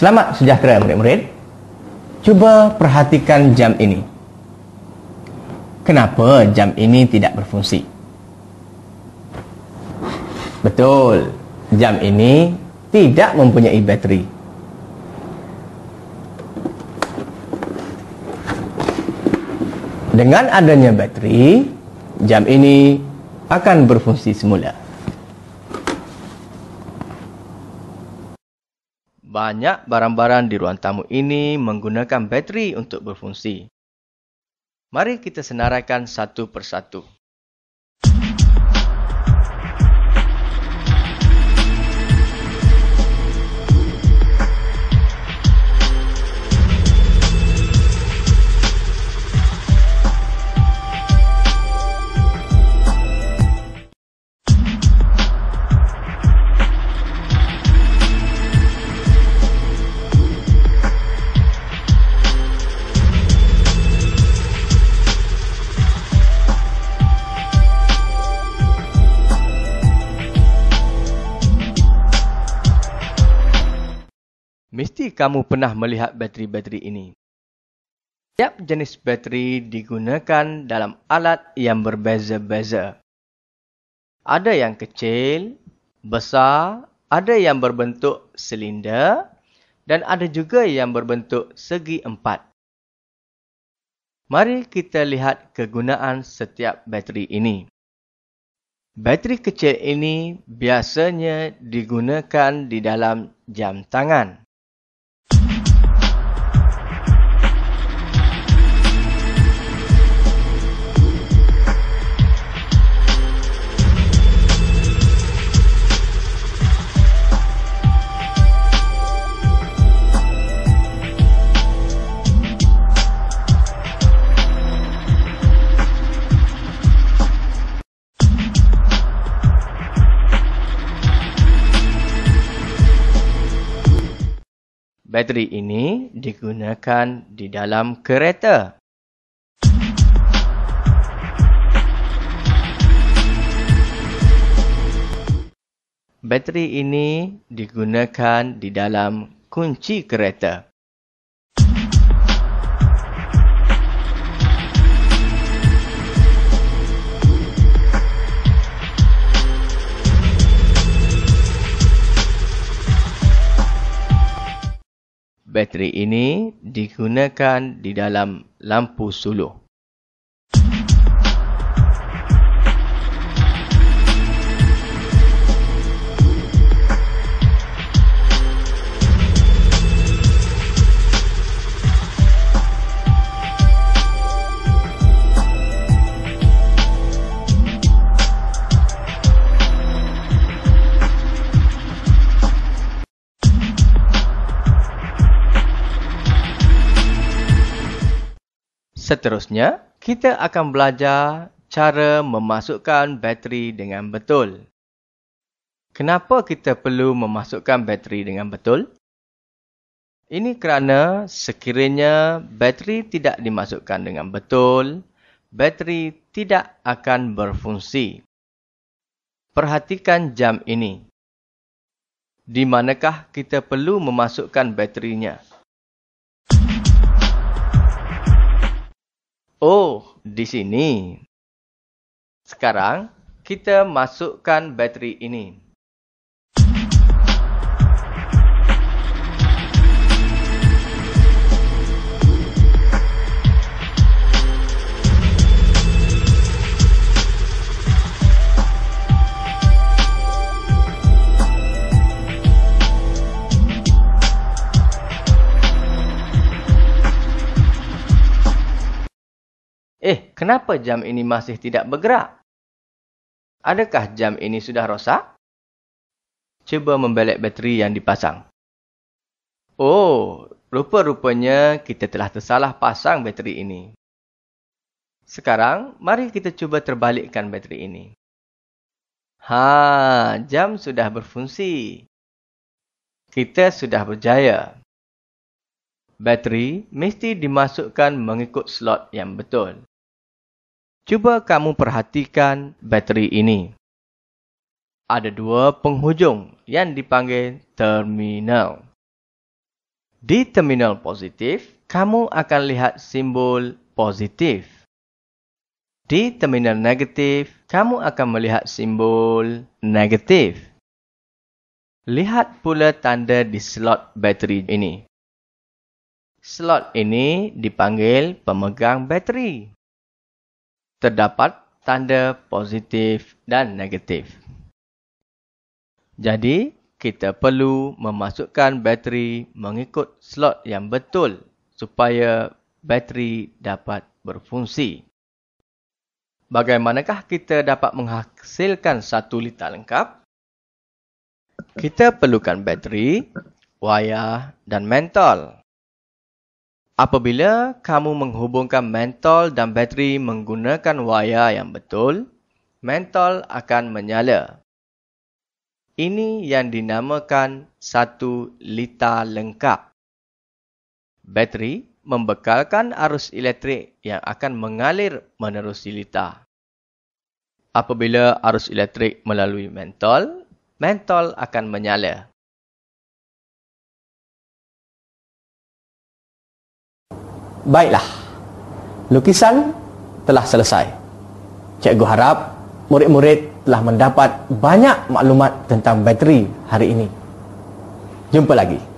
Selamat sejahtera murid-murid. Cuba perhatikan jam ini. Kenapa jam ini tidak berfungsi? Betul, jam ini tidak mempunyai bateri. Dengan adanya bateri, jam ini akan berfungsi semula. Banyak barang-barang di ruang tamu ini menggunakan bateri untuk berfungsi. Mari kita senaraikan satu persatu. Kamu pernah melihat bateri-bateri ini. Setiap jenis bateri digunakan dalam alat yang berbeza-beza. Ada yang kecil, besar, ada yang berbentuk silinder dan ada juga yang berbentuk segi empat. Mari kita lihat kegunaan setiap bateri ini. Bateri kecil ini biasanya digunakan di dalam jam tangan. Bateri ini digunakan di dalam kereta. Bateri ini digunakan di dalam kunci kereta. Bateri ini digunakan di dalam lampu suluh. Seterusnya, kita akan belajar cara memasukkan bateri dengan betul. Kenapa kita perlu memasukkan bateri dengan betul? Ini kerana sekiranya bateri tidak dimasukkan dengan betul, bateri tidak akan berfungsi. Perhatikan jam ini. Di manakah kita perlu memasukkan baterinya? Oh, di sini. Sekarang, kita masukkan bateri ini. Kenapa jam ini masih tidak bergerak? Adakah jam ini sudah rosak? Cuba membelek bateri yang dipasang. Oh, rupa-rupanya kita telah tersalah pasang bateri ini. Sekarang, mari kita cuba terbalikkan bateri ini. Ha, jam sudah berfungsi. Kita sudah berjaya. Bateri mesti dimasukkan mengikut slot yang betul. Cuba kamu perhatikan bateri ini. Ada dua penghujung yang dipanggil terminal. Di terminal positif, kamu akan lihat simbol positif. Di terminal negatif, kamu akan melihat simbol negatif. Lihat pula tanda di slot bateri ini. Slot ini dipanggil pemegang bateri. Terdapat tanda positif dan negatif. Jadi, kita perlu memasukkan bateri mengikut slot yang betul supaya bateri dapat berfungsi. Bagaimanakah kita dapat menghasilkan satu litar lengkap? Kita perlukan bateri, wayar dan mentol. Apabila kamu menghubungkan mentol dan bateri menggunakan wayar yang betul, mentol akan menyala. Ini yang dinamakan satu litar lengkap. Bateri membekalkan arus elektrik yang akan mengalir menerusi litar. Apabila arus elektrik melalui mentol, mentol akan menyala. Baiklah, lukisan telah selesai. Cikgu harap murid-murid telah mendapat banyak maklumat tentang bateri hari ini. Jumpa lagi.